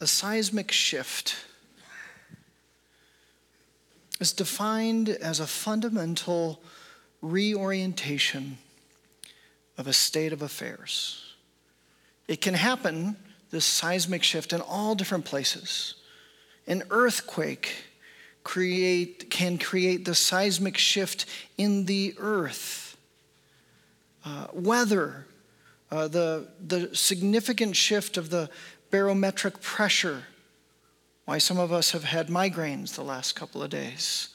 a seismic shift is defined as a fundamental reorientation of a state of affairs. It can happen, this seismic shift, in all different places. An earthquake create, can create the seismic shift in the earth. Uh, weather, uh, the, the significant shift of the barometric pressure, why some of us have had migraines the last couple of days,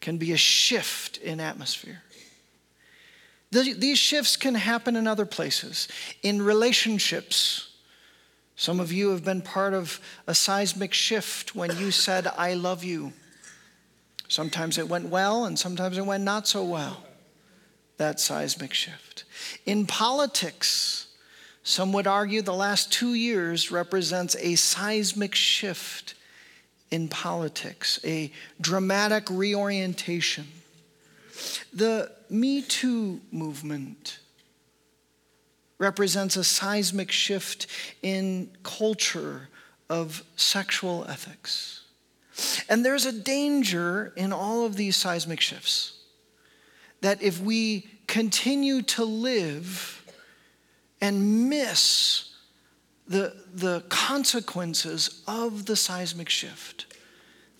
can be a shift in atmosphere. These shifts can happen in other places, in relationships. Some of you have been part of a seismic shift when you said, I love you. Sometimes it went well, and sometimes it went not so well. That seismic shift. In politics, some would argue the last two years represents a seismic shift in politics, a dramatic reorientation. The Me Too movement represents a seismic shift in culture of sexual ethics. And there's a danger in all of these seismic shifts that if we continue to live and miss the, the consequences of the seismic shift,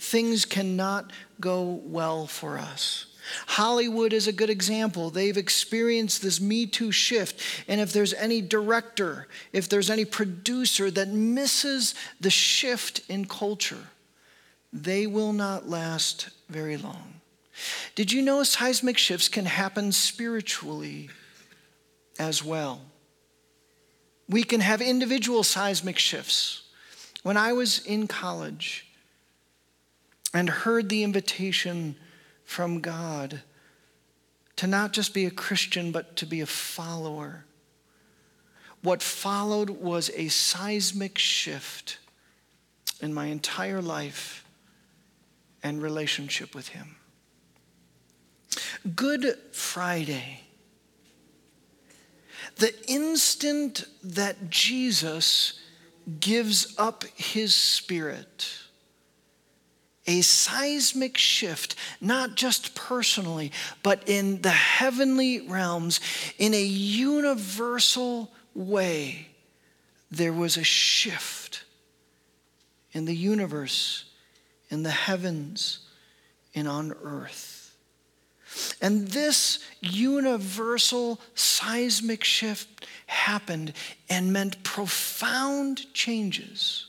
things cannot go well for us. Hollywood is a good example. They've experienced this Me Too shift. And if there's any director, if there's any producer that misses the shift in culture, they will not last very long. Did you know seismic shifts can happen spiritually as well? We can have individual seismic shifts. When I was in college and heard the invitation from God to not just be a Christian, but to be a follower, what followed was a seismic shift in my entire life and relationship with Him. Good Friday, the instant that Jesus gives up his spirit, a seismic shift, not just personally, but in the heavenly realms, in a universal way, there was a shift in the universe, in the heavens, and on earth. And this universal seismic shift happened and meant profound changes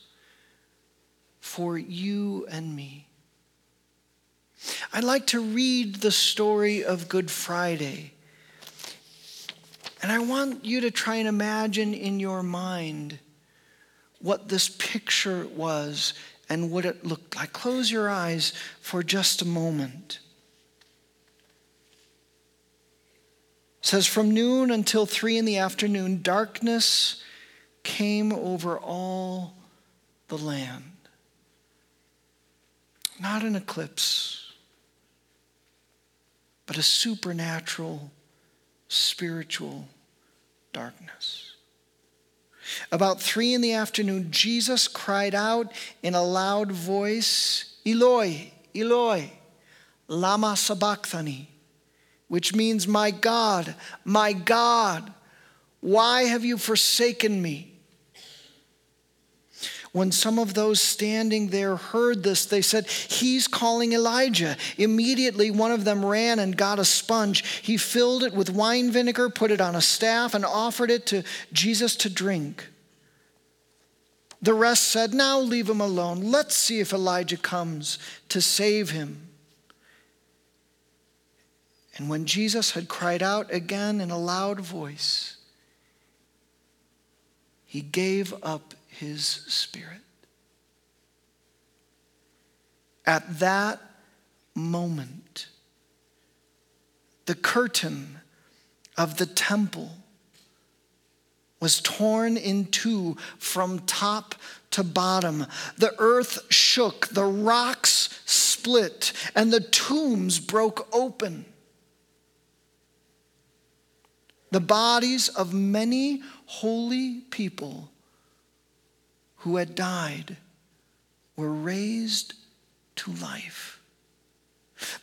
for you and me. I'd like to read the story of Good Friday. And I want you to try and imagine in your mind what this picture was and what it looked like. Close your eyes for just a moment. Says from noon until 3 in the afternoon darkness came over all the land. Not an eclipse but a supernatural spiritual darkness. About 3 in the afternoon jesus cried out in a loud voice eloi eloi lama sabachthani which means, My God, my God, why have you forsaken me? When some of those standing there heard this, they said, He's calling Elijah. Immediately, one of them ran and got a sponge. He filled it with wine vinegar, put it on a staff, and offered it to Jesus to drink. The rest said, Now leave him alone. Let's see if Elijah comes to save him. And when Jesus had cried out again in a loud voice, he gave up his spirit. At that moment, the curtain of the temple was torn in two from top to bottom. The earth shook, the rocks split, and the tombs broke open the bodies of many holy people who had died were raised to life.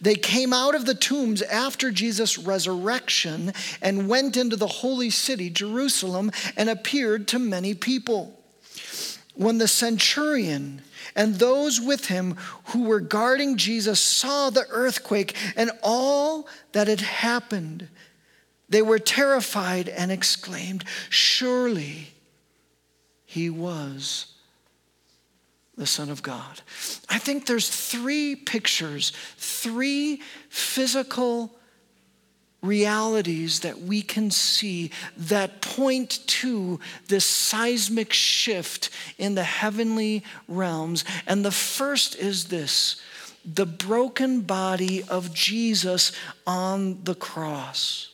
They came out of the tombs after Jesus' resurrection and went into the holy city, Jerusalem, and appeared to many people. When the centurion and those with him who were guarding Jesus saw the earthquake and all that had happened, they were terrified and exclaimed, Surely he was the Son of God. I think there's three pictures, three physical realities that we can see that point to this seismic shift in the heavenly realms. And the first is this the broken body of Jesus on the cross.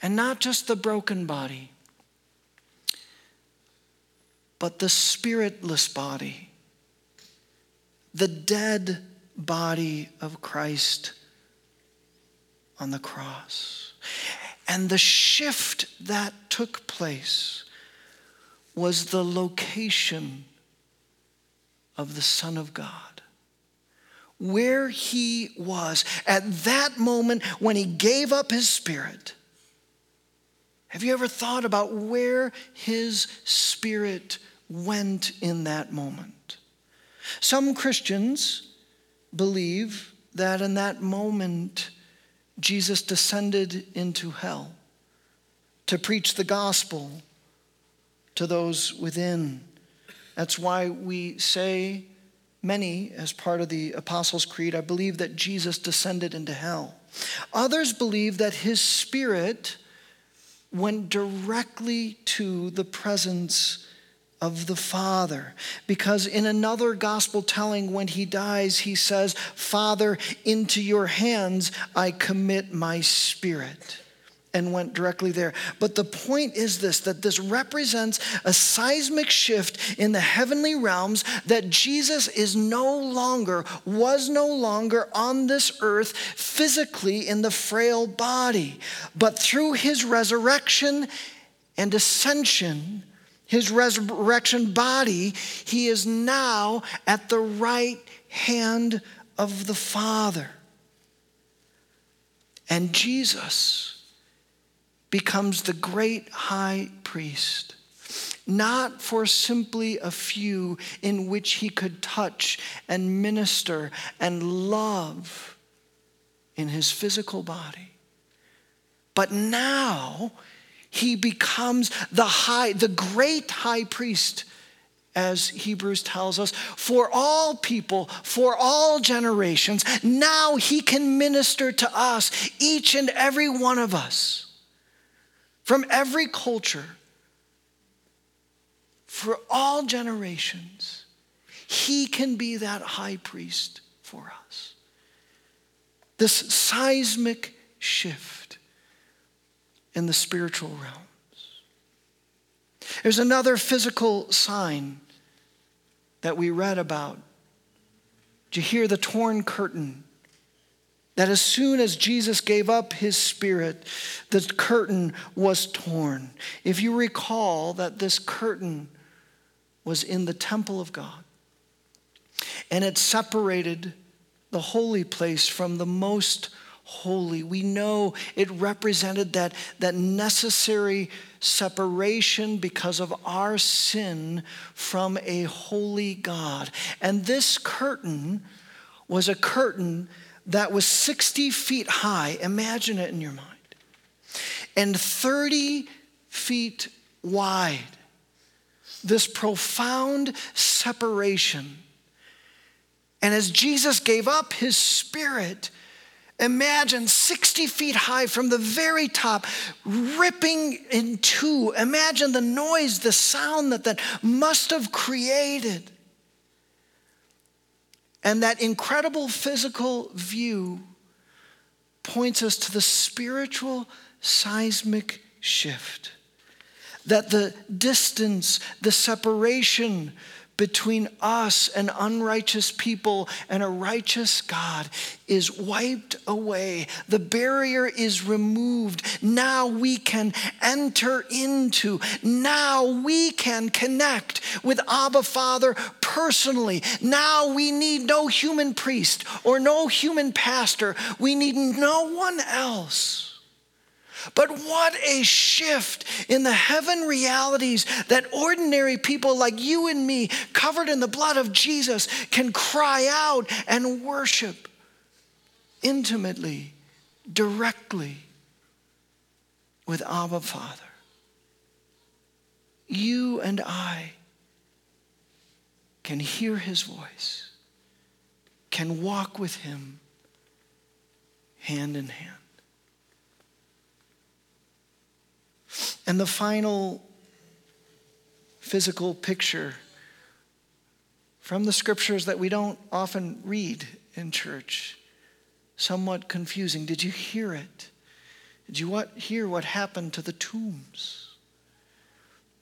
And not just the broken body but the spiritless body, the dead body of Christ on the cross. And the shift that took place was the location of the Son of God. Where he was at that moment when he gave up his spirit. Have you ever thought about where his spirit went in that moment. Some Christians believe that in that moment, Jesus descended into hell to preach the gospel to those within. That's why we say, many, as part of the Apostles' Creed, I believe that Jesus descended into hell. Others believe that his spirit went directly to the presence of the Father. Because in another gospel telling, when he dies, he says, Father, into your hands I commit my spirit. And went directly there. But the point is this that this represents a seismic shift in the heavenly realms, that Jesus is no longer, was no longer on this earth physically in the frail body, but through his resurrection and ascension, his resurrection body, he is now at the right hand of the Father. And Jesus becomes the great high priest, not for simply a few in which he could touch and minister and love in his physical body, but now he becomes the high, the great high priest, as Hebrews tells us, for all people, for all generations. Now he can minister to us, each and every one of us, from every culture, for all generations. He can be that high priest for us. This seismic shift in the spiritual realms. There's another physical sign that we read about. Did you hear the torn curtain? That as soon as Jesus gave up his spirit, the curtain was torn. If you recall that this curtain was in the temple of God, and it separated the holy place from the most holy. We know it represented that, that necessary separation because of our sin from a holy God. And this curtain was a curtain that was 60 feet high. Imagine it in your mind. And 30 feet wide. This profound separation. And as Jesus gave up his spirit, Imagine 60 feet high from the very top, ripping in two. Imagine the noise, the sound that that must have created. And that incredible physical view points us to the spiritual seismic shift. That the distance, the separation between us and unrighteous people and a righteous God is wiped away. The barrier is removed. Now we can enter into, now we can connect with Abba Father personally. Now we need no human priest or no human pastor. We need no one else. But what a shift in the heaven realities that ordinary people like you and me, covered in the blood of Jesus, can cry out and worship intimately, directly with Abba Father. You and I can hear his voice, can walk with him hand in hand. And the final physical picture from the scriptures that we don't often read in church, somewhat confusing. Did you hear it? Did you what, hear what happened to the tombs?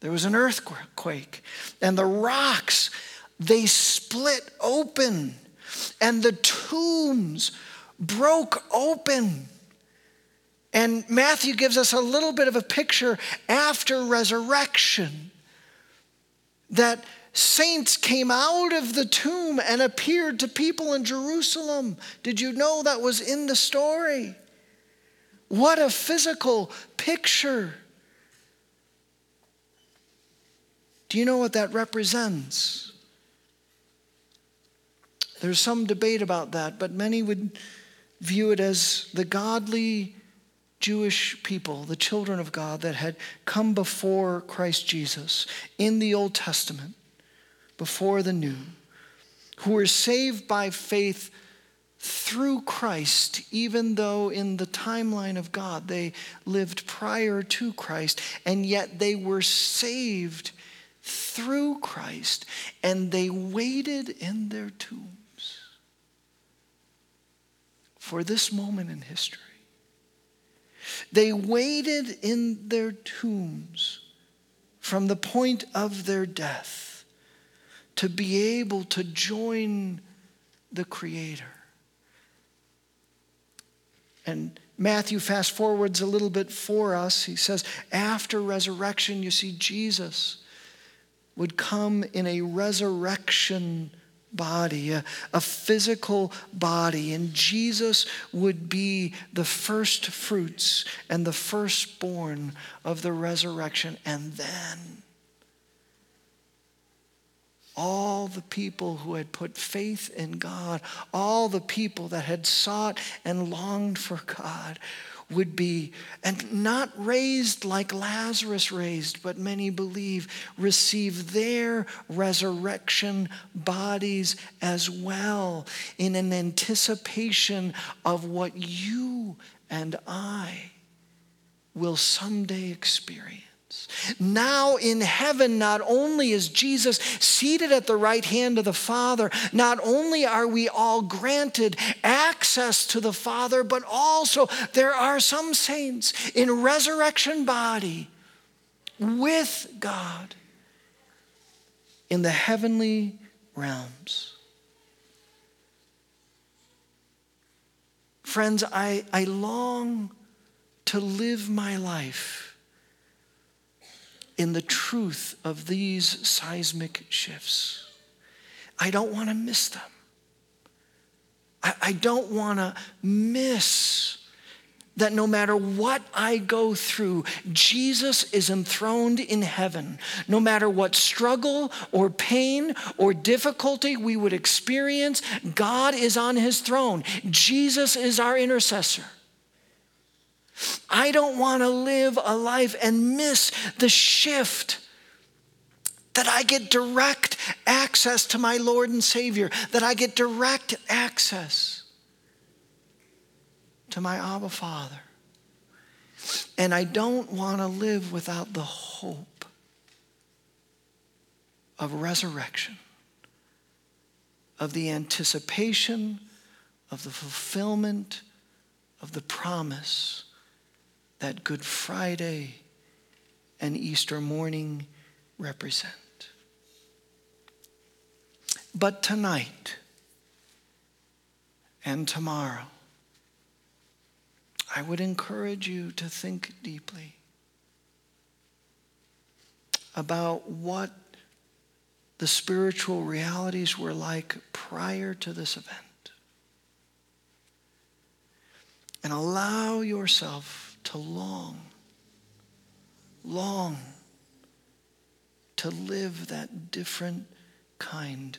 There was an earthquake, and the rocks, they split open, and the tombs broke open. And Matthew gives us a little bit of a picture after resurrection that saints came out of the tomb and appeared to people in Jerusalem. Did you know that was in the story? What a physical picture. Do you know what that represents? There's some debate about that, but many would view it as the godly Jewish people, the children of God that had come before Christ Jesus in the Old Testament, before the New, who were saved by faith through Christ, even though in the timeline of God they lived prior to Christ, and yet they were saved through Christ, and they waited in their tombs for this moment in history. They waited in their tombs from the point of their death to be able to join the Creator. And Matthew fast forwards a little bit for us. He says, after resurrection, you see, Jesus would come in a resurrection body, a, a, physical body, and Jesus would be the first fruits and the firstborn of the resurrection. And then all the people who had put faith in God, all the people that had sought and longed for God, would be, and not raised like Lazarus raised, but many believe receive their resurrection bodies as well in an anticipation of what you and I will someday experience. Now in heaven, not only is Jesus seated at the right hand of the Father, not only are we all granted access to the Father, but also there are some saints in resurrection body with God in the heavenly realms. Friends, I, I long to live my life in the truth of these seismic shifts. I don't want to miss them. I, I don't want to miss that no matter what I go through, Jesus is enthroned in heaven. No matter what struggle or pain or difficulty we would experience, God is on his throne. Jesus is our intercessor. I don't want to live a life and miss the shift that I get direct access to my Lord and Savior, that I get direct access to my Abba Father. And I don't want to live without the hope of resurrection, of the anticipation, of the fulfillment of the promise that Good Friday and Easter morning represent. But tonight and tomorrow, I would encourage you to think deeply about what the spiritual realities were like prior to this event. And allow yourself to long, long to live that different kind